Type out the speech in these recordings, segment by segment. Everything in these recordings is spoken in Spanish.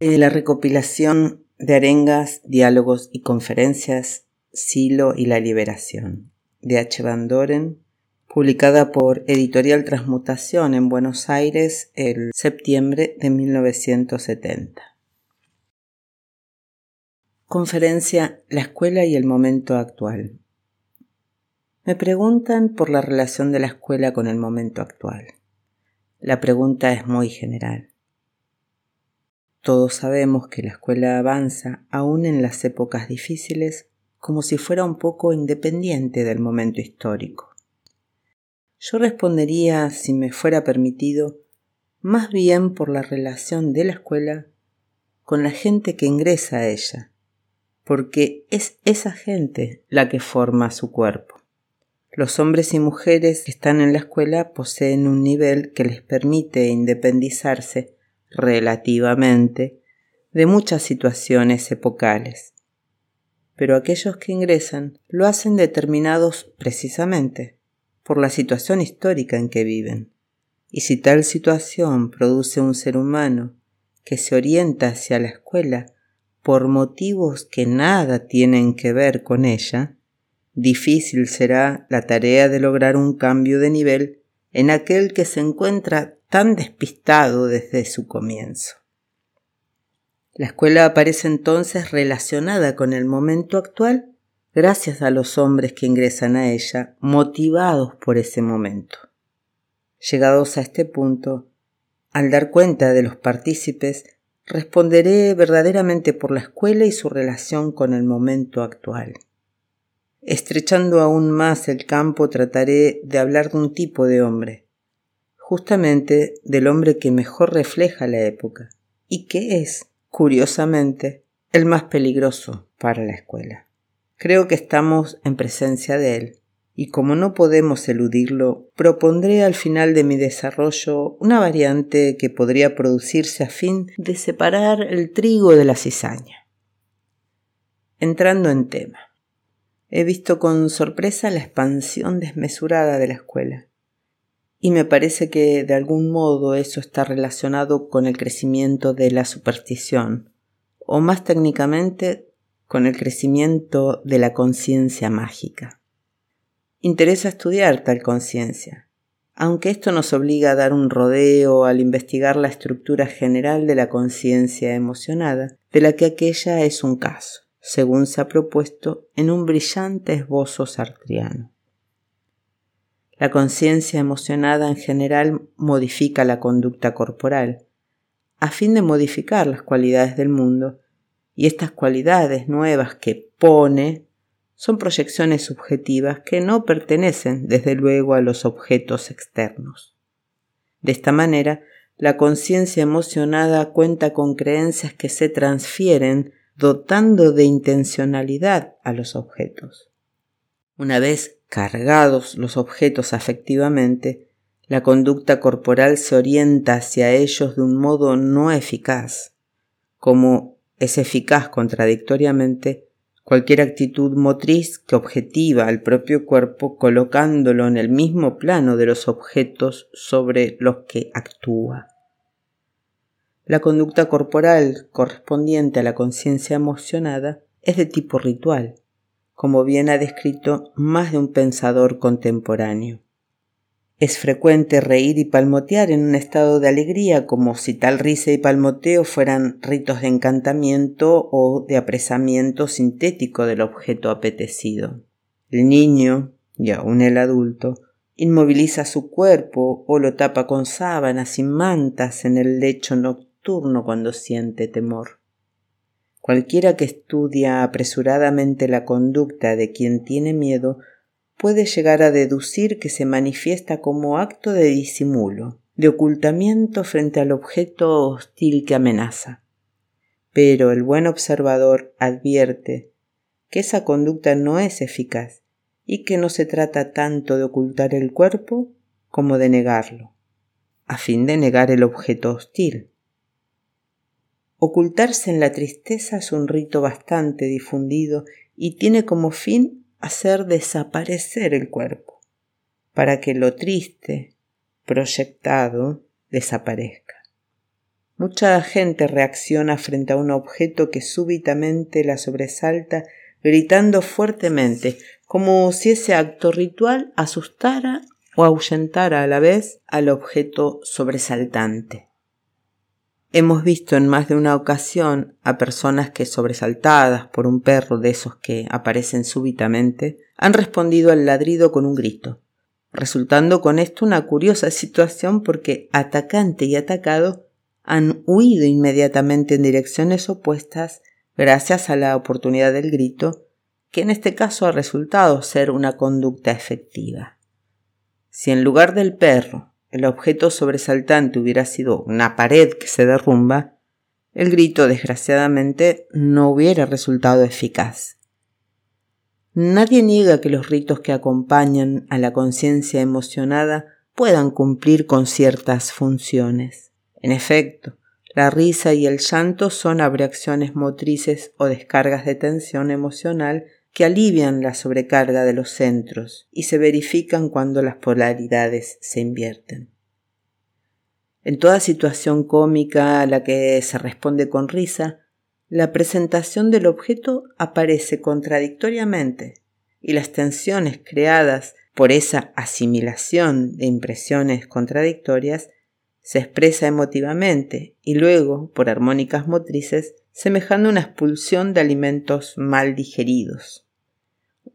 Eh, la recopilación de arengas, diálogos y conferencias Silo y la Liberación, de H. Van Doren, publicada por Editorial Transmutación en Buenos Aires el septiembre de 1970. Conferencia La escuela y el momento actual. Me preguntan por la relación de la escuela con el momento actual. La pregunta es muy general. Todos sabemos que la escuela avanza aún en las épocas difíciles como si fuera un poco independiente del momento histórico. Yo respondería, si me fuera permitido, más bien por la relación de la escuela con la gente que ingresa a ella, porque es esa gente la que forma su cuerpo. Los hombres y mujeres que están en la escuela poseen un nivel que les permite independizarse relativamente de muchas situaciones epocales. Pero aquellos que ingresan lo hacen determinados precisamente por la situación histórica en que viven. Y si tal situación produce un ser humano que se orienta hacia la escuela por motivos que nada tienen que ver con ella, difícil será la tarea de lograr un cambio de nivel en aquel que se encuentra tan despistado desde su comienzo. La escuela aparece entonces relacionada con el momento actual gracias a los hombres que ingresan a ella motivados por ese momento. Llegados a este punto, al dar cuenta de los partícipes, responderé verdaderamente por la escuela y su relación con el momento actual. Estrechando aún más el campo trataré de hablar de un tipo de hombre, justamente del hombre que mejor refleja la época y que es, curiosamente, el más peligroso para la escuela. Creo que estamos en presencia de él, y como no podemos eludirlo, propondré al final de mi desarrollo una variante que podría producirse a fin de separar el trigo de la cizaña. Entrando en tema. He visto con sorpresa la expansión desmesurada de la escuela. Y me parece que de algún modo eso está relacionado con el crecimiento de la superstición, o más técnicamente con el crecimiento de la conciencia mágica. Interesa estudiar tal conciencia, aunque esto nos obliga a dar un rodeo al investigar la estructura general de la conciencia emocionada, de la que aquella es un caso según se ha propuesto en un brillante esbozo sartriano. La conciencia emocionada en general modifica la conducta corporal, a fin de modificar las cualidades del mundo, y estas cualidades nuevas que pone son proyecciones subjetivas que no pertenecen desde luego a los objetos externos. De esta manera, la conciencia emocionada cuenta con creencias que se transfieren dotando de intencionalidad a los objetos. Una vez cargados los objetos afectivamente, la conducta corporal se orienta hacia ellos de un modo no eficaz, como es eficaz contradictoriamente cualquier actitud motriz que objetiva al propio cuerpo colocándolo en el mismo plano de los objetos sobre los que actúa. La conducta corporal correspondiente a la conciencia emocionada es de tipo ritual, como bien ha descrito más de un pensador contemporáneo. Es frecuente reír y palmotear en un estado de alegría como si tal risa y palmoteo fueran ritos de encantamiento o de apresamiento sintético del objeto apetecido. El niño, y aún el adulto, inmoviliza su cuerpo o lo tapa con sábanas y mantas en el lecho nocturno cuando siente temor. Cualquiera que estudia apresuradamente la conducta de quien tiene miedo puede llegar a deducir que se manifiesta como acto de disimulo, de ocultamiento frente al objeto hostil que amenaza. Pero el buen observador advierte que esa conducta no es eficaz y que no se trata tanto de ocultar el cuerpo como de negarlo, a fin de negar el objeto hostil. Ocultarse en la tristeza es un rito bastante difundido y tiene como fin hacer desaparecer el cuerpo, para que lo triste, proyectado, desaparezca. Mucha gente reacciona frente a un objeto que súbitamente la sobresalta, gritando fuertemente, como si ese acto ritual asustara o ahuyentara a la vez al objeto sobresaltante. Hemos visto en más de una ocasión a personas que, sobresaltadas por un perro de esos que aparecen súbitamente, han respondido al ladrido con un grito, resultando con esto una curiosa situación porque atacante y atacado han huido inmediatamente en direcciones opuestas gracias a la oportunidad del grito, que en este caso ha resultado ser una conducta efectiva. Si en lugar del perro el objeto sobresaltante hubiera sido una pared que se derrumba, el grito desgraciadamente no hubiera resultado eficaz. Nadie niega que los ritos que acompañan a la conciencia emocionada puedan cumplir con ciertas funciones. En efecto, la risa y el llanto son abreacciones motrices o descargas de tensión emocional que alivian la sobrecarga de los centros y se verifican cuando las polaridades se invierten. En toda situación cómica a la que se responde con risa, la presentación del objeto aparece contradictoriamente y las tensiones creadas por esa asimilación de impresiones contradictorias se expresa emotivamente y luego por armónicas motrices semejando una expulsión de alimentos mal digeridos.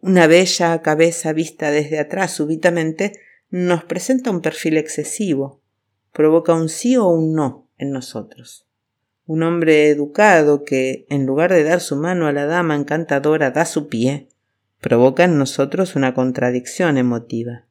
Una bella cabeza vista desde atrás súbitamente nos presenta un perfil excesivo, provoca un sí o un no en nosotros. Un hombre educado que, en lugar de dar su mano a la dama encantadora, da su pie, provoca en nosotros una contradicción emotiva.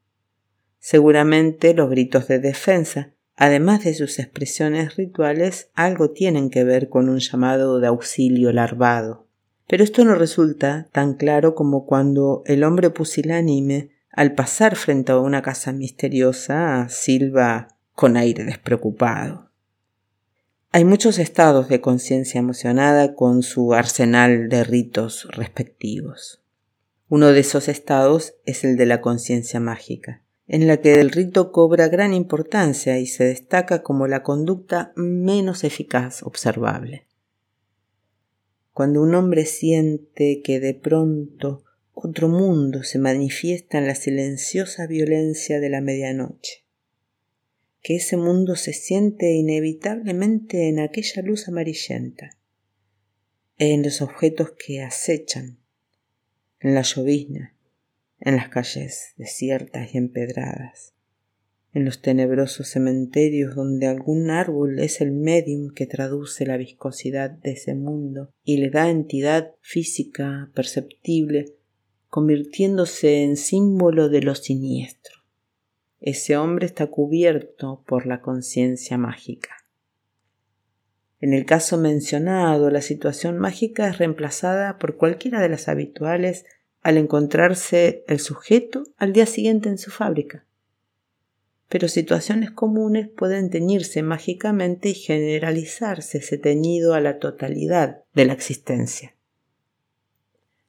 Seguramente los gritos de defensa, además de sus expresiones rituales, algo tienen que ver con un llamado de auxilio larvado. Pero esto no resulta tan claro como cuando el hombre pusilánime, al pasar frente a una casa misteriosa, silba con aire despreocupado. Hay muchos estados de conciencia emocionada con su arsenal de ritos respectivos. Uno de esos estados es el de la conciencia mágica, en la que el rito cobra gran importancia y se destaca como la conducta menos eficaz observable. Cuando un hombre siente que de pronto otro mundo se manifiesta en la silenciosa violencia de la medianoche, que ese mundo se siente inevitablemente en aquella luz amarillenta, en los objetos que acechan, en la llovizna, en las calles desiertas y empedradas, en los tenebrosos cementerios donde algún árbol es el medium que traduce la viscosidad de ese mundo y le da entidad física perceptible, convirtiéndose en símbolo de lo siniestro. Ese hombre está cubierto por la conciencia mágica. En el caso mencionado, la situación mágica es reemplazada por cualquiera de las habituales al encontrarse el sujeto al día siguiente en su fábrica pero situaciones comunes pueden teñirse mágicamente y generalizarse ese teñido a la totalidad de la existencia.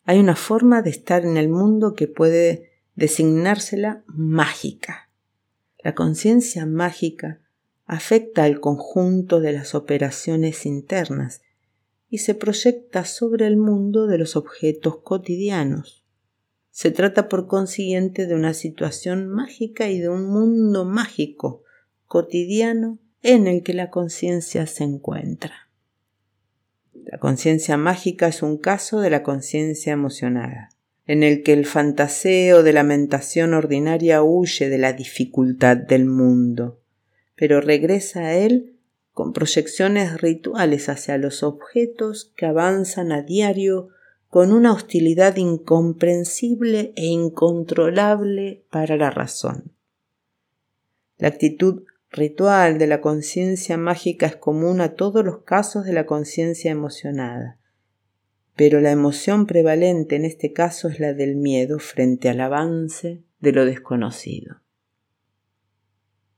Hay una forma de estar en el mundo que puede designársela mágica. La conciencia mágica afecta al conjunto de las operaciones internas y se proyecta sobre el mundo de los objetos cotidianos. Se trata por consiguiente de una situación mágica y de un mundo mágico, cotidiano, en el que la conciencia se encuentra. La conciencia mágica es un caso de la conciencia emocionada, en el que el fantaseo de la mentación ordinaria huye de la dificultad del mundo, pero regresa a él con proyecciones rituales hacia los objetos que avanzan a diario con una hostilidad incomprensible e incontrolable para la razón. La actitud ritual de la conciencia mágica es común a todos los casos de la conciencia emocionada, pero la emoción prevalente en este caso es la del miedo frente al avance de lo desconocido.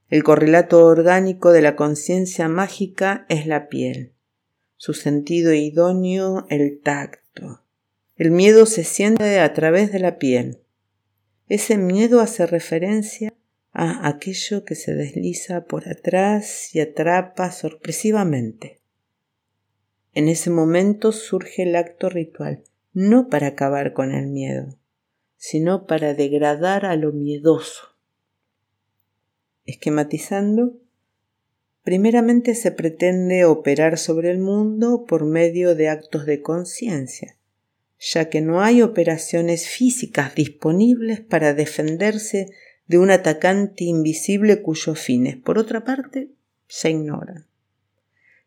El correlato orgánico de la conciencia mágica es la piel, su sentido idóneo el tacto, el miedo se siente a través de la piel. Ese miedo hace referencia a aquello que se desliza por atrás y atrapa sorpresivamente. En ese momento surge el acto ritual, no para acabar con el miedo, sino para degradar a lo miedoso. Esquematizando, primeramente se pretende operar sobre el mundo por medio de actos de conciencia, ya que no hay operaciones físicas disponibles para defenderse de un atacante invisible cuyos fines, por otra parte, se ignoran.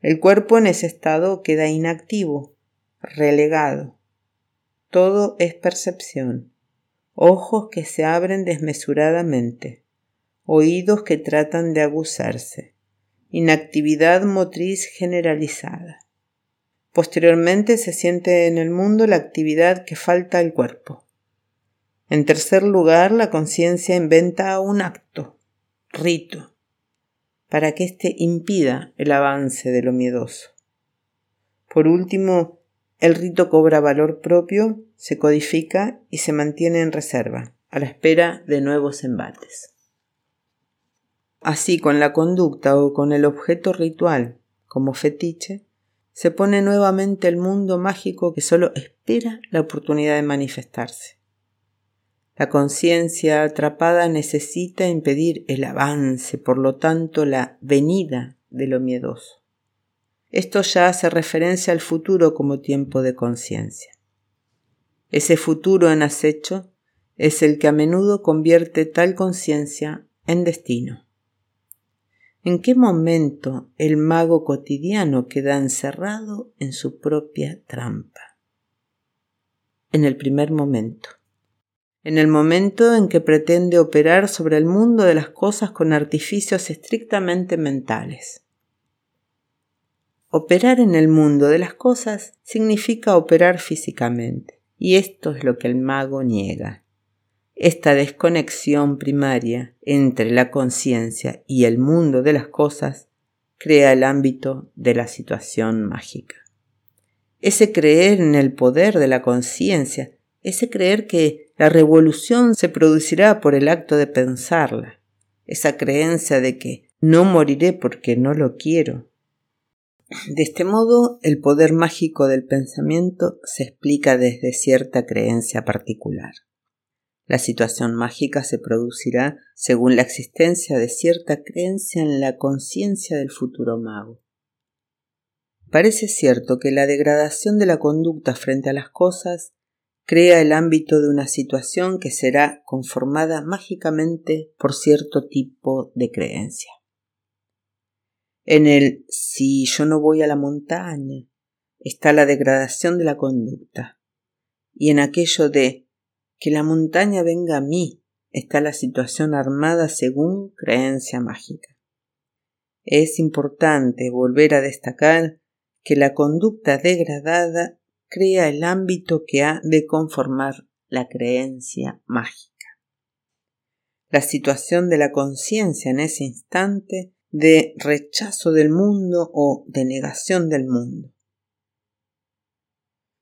El cuerpo en ese estado queda inactivo, relegado. Todo es percepción, ojos que se abren desmesuradamente, oídos que tratan de aguzarse, inactividad motriz generalizada. Posteriormente se siente en el mundo la actividad que falta al cuerpo. En tercer lugar, la conciencia inventa un acto, rito, para que éste impida el avance de lo miedoso. Por último, el rito cobra valor propio, se codifica y se mantiene en reserva, a la espera de nuevos embates. Así, con la conducta o con el objeto ritual como fetiche, se pone nuevamente el mundo mágico que solo espera la oportunidad de manifestarse. La conciencia atrapada necesita impedir el avance, por lo tanto la venida de lo miedoso. Esto ya hace referencia al futuro como tiempo de conciencia. Ese futuro en acecho es el que a menudo convierte tal conciencia en destino. ¿En qué momento el mago cotidiano queda encerrado en su propia trampa? En el primer momento en el momento en que pretende operar sobre el mundo de las cosas con artificios estrictamente mentales. Operar en el mundo de las cosas significa operar físicamente, y esto es lo que el mago niega. Esta desconexión primaria entre la conciencia y el mundo de las cosas crea el ámbito de la situación mágica. Ese creer en el poder de la conciencia, ese creer que la revolución se producirá por el acto de pensarla, esa creencia de que no moriré porque no lo quiero. De este modo, el poder mágico del pensamiento se explica desde cierta creencia particular. La situación mágica se producirá según la existencia de cierta creencia en la conciencia del futuro mago. Parece cierto que la degradación de la conducta frente a las cosas crea el ámbito de una situación que será conformada mágicamente por cierto tipo de creencia. En el si yo no voy a la montaña está la degradación de la conducta, y en aquello de que la montaña venga a mí está la situación armada según creencia mágica. Es importante volver a destacar que la conducta degradada crea el ámbito que ha de conformar la creencia mágica. La situación de la conciencia en ese instante de rechazo del mundo o de negación del mundo.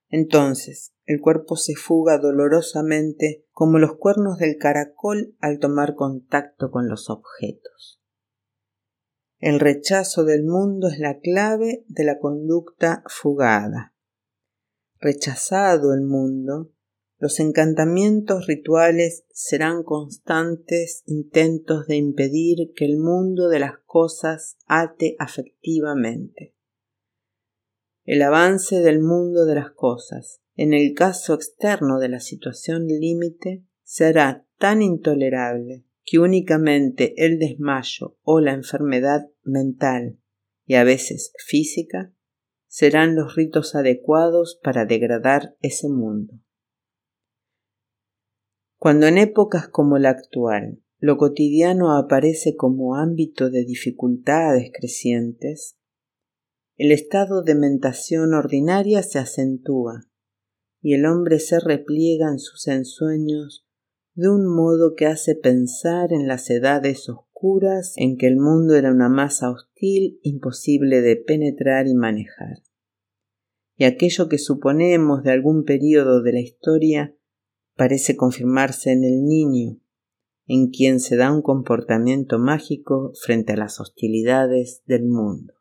Entonces, el cuerpo se fuga dolorosamente como los cuernos del caracol al tomar contacto con los objetos. El rechazo del mundo es la clave de la conducta fugada rechazado el mundo, los encantamientos rituales serán constantes intentos de impedir que el mundo de las cosas ate afectivamente. El avance del mundo de las cosas, en el caso externo de la situación límite, será tan intolerable que únicamente el desmayo o la enfermedad mental y a veces física serán los ritos adecuados para degradar ese mundo. Cuando en épocas como la actual lo cotidiano aparece como ámbito de dificultades crecientes, el estado de mentación ordinaria se acentúa y el hombre se repliega en sus ensueños de un modo que hace pensar en las edades oscuras en que el mundo era una masa hostil imposible de penetrar y manejar y aquello que suponemos de algún período de la historia parece confirmarse en el niño, en quien se da un comportamiento mágico frente a las hostilidades del mundo.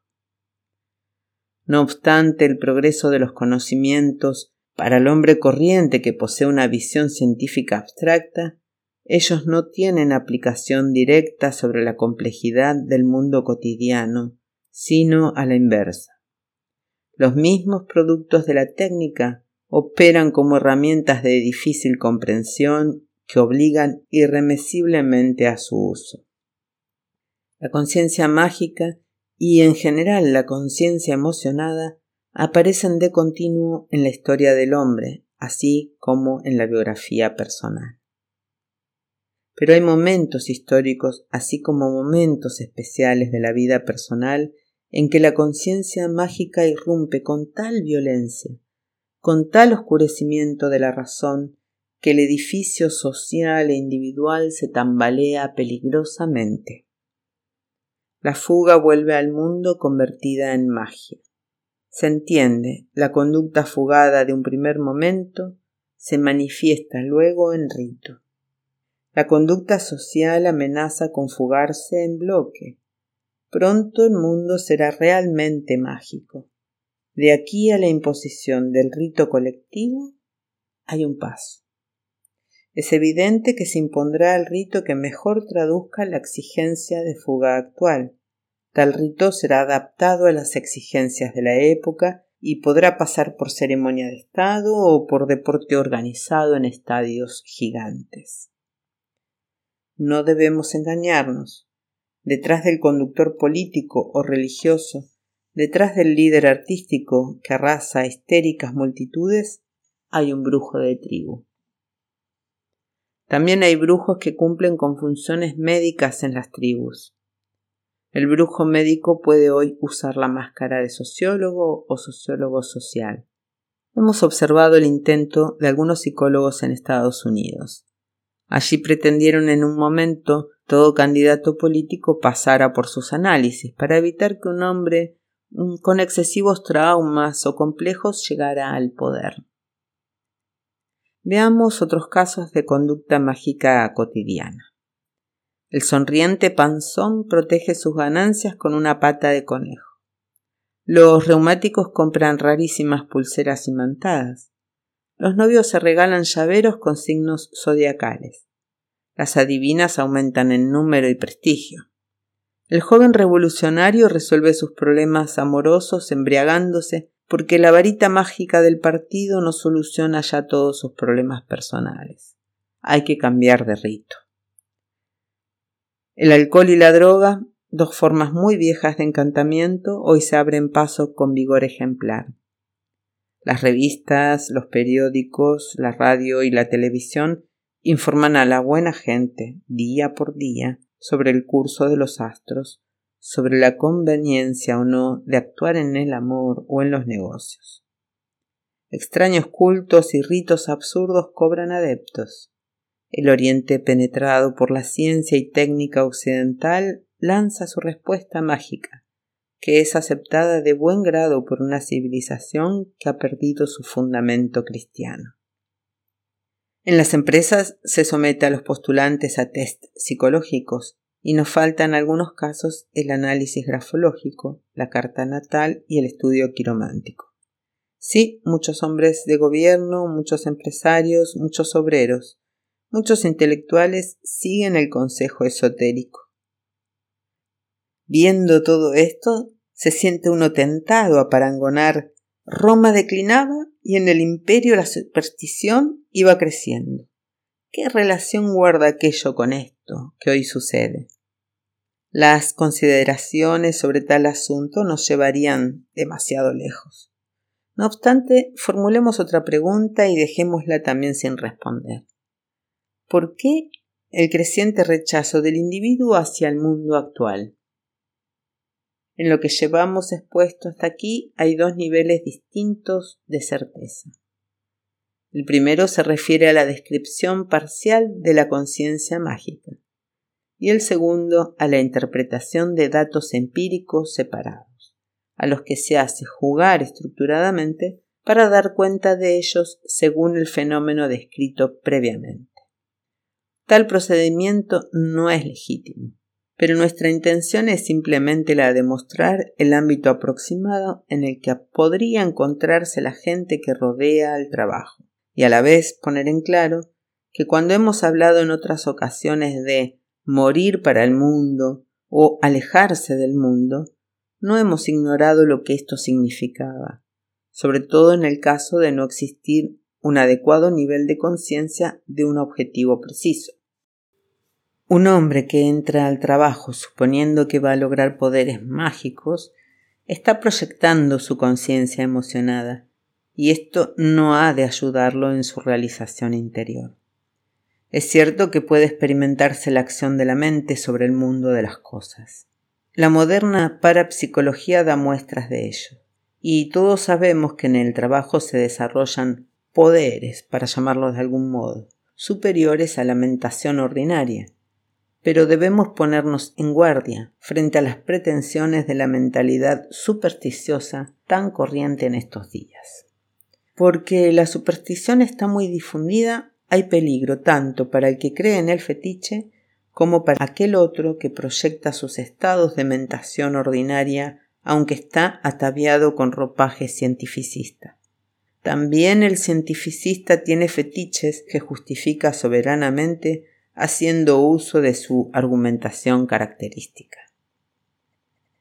No obstante, el progreso de los conocimientos para el hombre corriente que posee una visión científica abstracta, ellos no tienen aplicación directa sobre la complejidad del mundo cotidiano, sino a la inversa. Los mismos productos de la técnica operan como herramientas de difícil comprensión que obligan irremisiblemente a su uso. La conciencia mágica y en general la conciencia emocionada aparecen de continuo en la historia del hombre, así como en la biografía personal. Pero hay momentos históricos, así como momentos especiales de la vida personal, en que la conciencia mágica irrumpe con tal violencia, con tal oscurecimiento de la razón, que el edificio social e individual se tambalea peligrosamente. La fuga vuelve al mundo convertida en magia. Se entiende, la conducta fugada de un primer momento se manifiesta luego en rito. La conducta social amenaza con fugarse en bloque. Pronto el mundo será realmente mágico. De aquí a la imposición del rito colectivo hay un paso. Es evidente que se impondrá el rito que mejor traduzca la exigencia de fuga actual. Tal rito será adaptado a las exigencias de la época y podrá pasar por ceremonia de Estado o por deporte organizado en estadios gigantes. No debemos engañarnos. Detrás del conductor político o religioso, detrás del líder artístico que arrasa histéricas multitudes, hay un brujo de tribu. También hay brujos que cumplen con funciones médicas en las tribus. El brujo médico puede hoy usar la máscara de sociólogo o sociólogo social. Hemos observado el intento de algunos psicólogos en Estados Unidos. Allí pretendieron en un momento todo candidato político pasara por sus análisis para evitar que un hombre con excesivos traumas o complejos llegara al poder. Veamos otros casos de conducta mágica cotidiana. El sonriente panzón protege sus ganancias con una pata de conejo. Los reumáticos compran rarísimas pulseras imantadas. Los novios se regalan llaveros con signos zodiacales. Las adivinas aumentan en número y prestigio. El joven revolucionario resuelve sus problemas amorosos embriagándose porque la varita mágica del partido no soluciona ya todos sus problemas personales. Hay que cambiar de rito. El alcohol y la droga, dos formas muy viejas de encantamiento, hoy se abren paso con vigor ejemplar. Las revistas, los periódicos, la radio y la televisión informan a la buena gente, día por día, sobre el curso de los astros, sobre la conveniencia o no de actuar en el amor o en los negocios. Extraños cultos y ritos absurdos cobran adeptos. El Oriente, penetrado por la ciencia y técnica occidental, lanza su respuesta mágica, que es aceptada de buen grado por una civilización que ha perdido su fundamento cristiano. En las empresas se somete a los postulantes a test psicológicos y nos falta en algunos casos el análisis grafológico, la carta natal y el estudio quiromántico. Sí, muchos hombres de gobierno, muchos empresarios, muchos obreros, muchos intelectuales siguen el consejo esotérico. Viendo todo esto, se siente uno tentado a parangonar Roma declinaba y en el imperio la superstición iba creciendo. ¿Qué relación guarda aquello con esto que hoy sucede? Las consideraciones sobre tal asunto nos llevarían demasiado lejos. No obstante, formulemos otra pregunta y dejémosla también sin responder. ¿Por qué el creciente rechazo del individuo hacia el mundo actual? En lo que llevamos expuesto hasta aquí hay dos niveles distintos de certeza. El primero se refiere a la descripción parcial de la conciencia mágica y el segundo a la interpretación de datos empíricos separados, a los que se hace jugar estructuradamente para dar cuenta de ellos según el fenómeno descrito previamente. Tal procedimiento no es legítimo, pero nuestra intención es simplemente la de mostrar el ámbito aproximado en el que podría encontrarse la gente que rodea al trabajo, y a la vez poner en claro que cuando hemos hablado en otras ocasiones de morir para el mundo o alejarse del mundo, no hemos ignorado lo que esto significaba, sobre todo en el caso de no existir un adecuado nivel de conciencia de un objetivo preciso. Un hombre que entra al trabajo suponiendo que va a lograr poderes mágicos está proyectando su conciencia emocionada, y esto no ha de ayudarlo en su realización interior. Es cierto que puede experimentarse la acción de la mente sobre el mundo de las cosas. La moderna parapsicología da muestras de ello, y todos sabemos que en el trabajo se desarrollan poderes, para llamarlos de algún modo, superiores a la mentación ordinaria, pero debemos ponernos en guardia frente a las pretensiones de la mentalidad supersticiosa tan corriente en estos días. Porque la superstición está muy difundida, hay peligro tanto para el que cree en el fetiche como para aquel otro que proyecta sus estados de mentación ordinaria aunque está ataviado con ropaje cientificista. También el cientificista tiene fetiches que justifica soberanamente haciendo uso de su argumentación característica.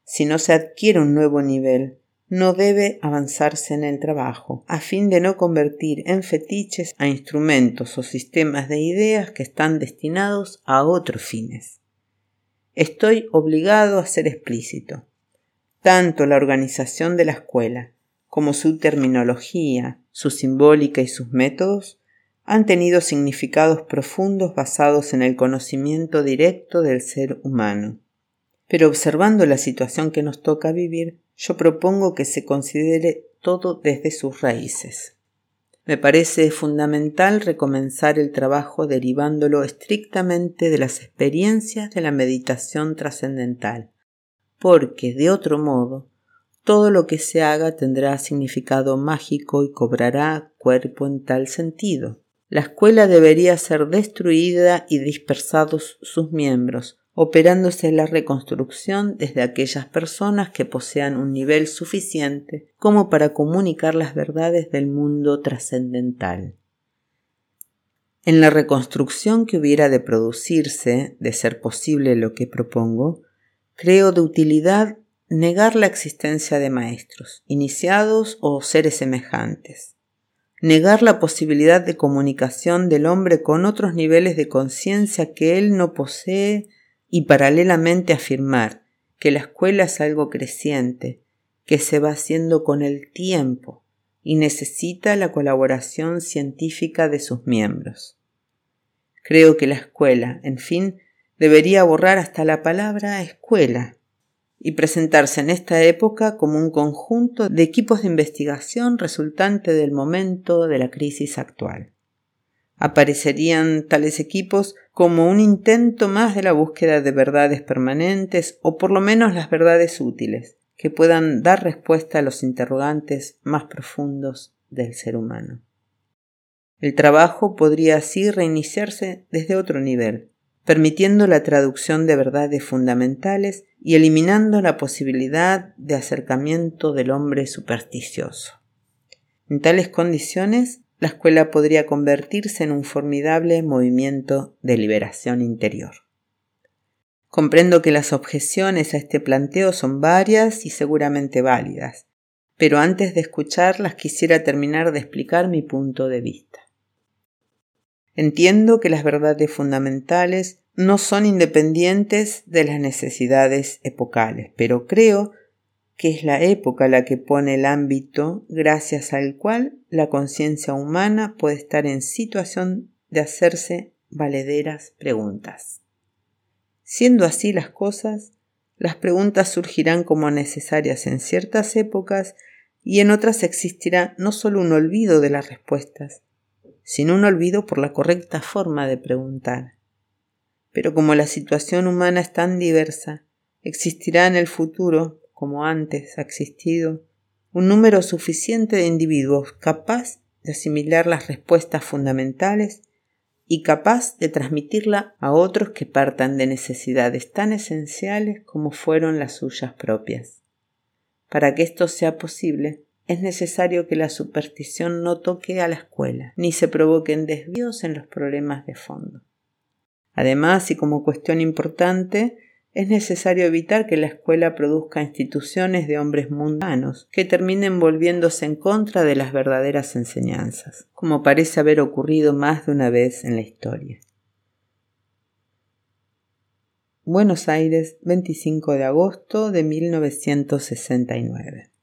Si no se adquiere un nuevo nivel, no debe avanzarse en el trabajo, a fin de no convertir en fetiches a instrumentos o sistemas de ideas que están destinados a otros fines. Estoy obligado a ser explícito. Tanto la organización de la escuela como su terminología, su simbólica y sus métodos han tenido significados profundos basados en el conocimiento directo del ser humano. Pero observando la situación que nos toca vivir, yo propongo que se considere todo desde sus raíces. Me parece fundamental recomenzar el trabajo derivándolo estrictamente de las experiencias de la meditación trascendental, porque, de otro modo, todo lo que se haga tendrá significado mágico y cobrará cuerpo en tal sentido. La escuela debería ser destruida y dispersados sus miembros, operándose la reconstrucción desde aquellas personas que posean un nivel suficiente como para comunicar las verdades del mundo trascendental. En la reconstrucción que hubiera de producirse, de ser posible lo que propongo, creo de utilidad negar la existencia de maestros, iniciados o seres semejantes negar la posibilidad de comunicación del hombre con otros niveles de conciencia que él no posee y paralelamente afirmar que la escuela es algo creciente, que se va haciendo con el tiempo y necesita la colaboración científica de sus miembros. Creo que la escuela, en fin, debería borrar hasta la palabra escuela y presentarse en esta época como un conjunto de equipos de investigación resultante del momento de la crisis actual. Aparecerían tales equipos como un intento más de la búsqueda de verdades permanentes o por lo menos las verdades útiles, que puedan dar respuesta a los interrogantes más profundos del ser humano. El trabajo podría así reiniciarse desde otro nivel, permitiendo la traducción de verdades fundamentales y eliminando la posibilidad de acercamiento del hombre supersticioso. En tales condiciones, la escuela podría convertirse en un formidable movimiento de liberación interior. Comprendo que las objeciones a este planteo son varias y seguramente válidas, pero antes de escucharlas quisiera terminar de explicar mi punto de vista. Entiendo que las verdades fundamentales no son independientes de las necesidades epocales, pero creo que es la época la que pone el ámbito gracias al cual la conciencia humana puede estar en situación de hacerse valederas preguntas. Siendo así las cosas, las preguntas surgirán como necesarias en ciertas épocas y en otras existirá no solo un olvido de las respuestas, sino un olvido por la correcta forma de preguntar. Pero como la situación humana es tan diversa, existirá en el futuro, como antes ha existido, un número suficiente de individuos capaz de asimilar las respuestas fundamentales y capaz de transmitirla a otros que partan de necesidades tan esenciales como fueron las suyas propias. Para que esto sea posible, es necesario que la superstición no toque a la escuela, ni se provoquen desvíos en los problemas de fondo. Además, y como cuestión importante, es necesario evitar que la escuela produzca instituciones de hombres mundanos que terminen volviéndose en contra de las verdaderas enseñanzas, como parece haber ocurrido más de una vez en la historia. Buenos Aires, 25 de agosto de 1969.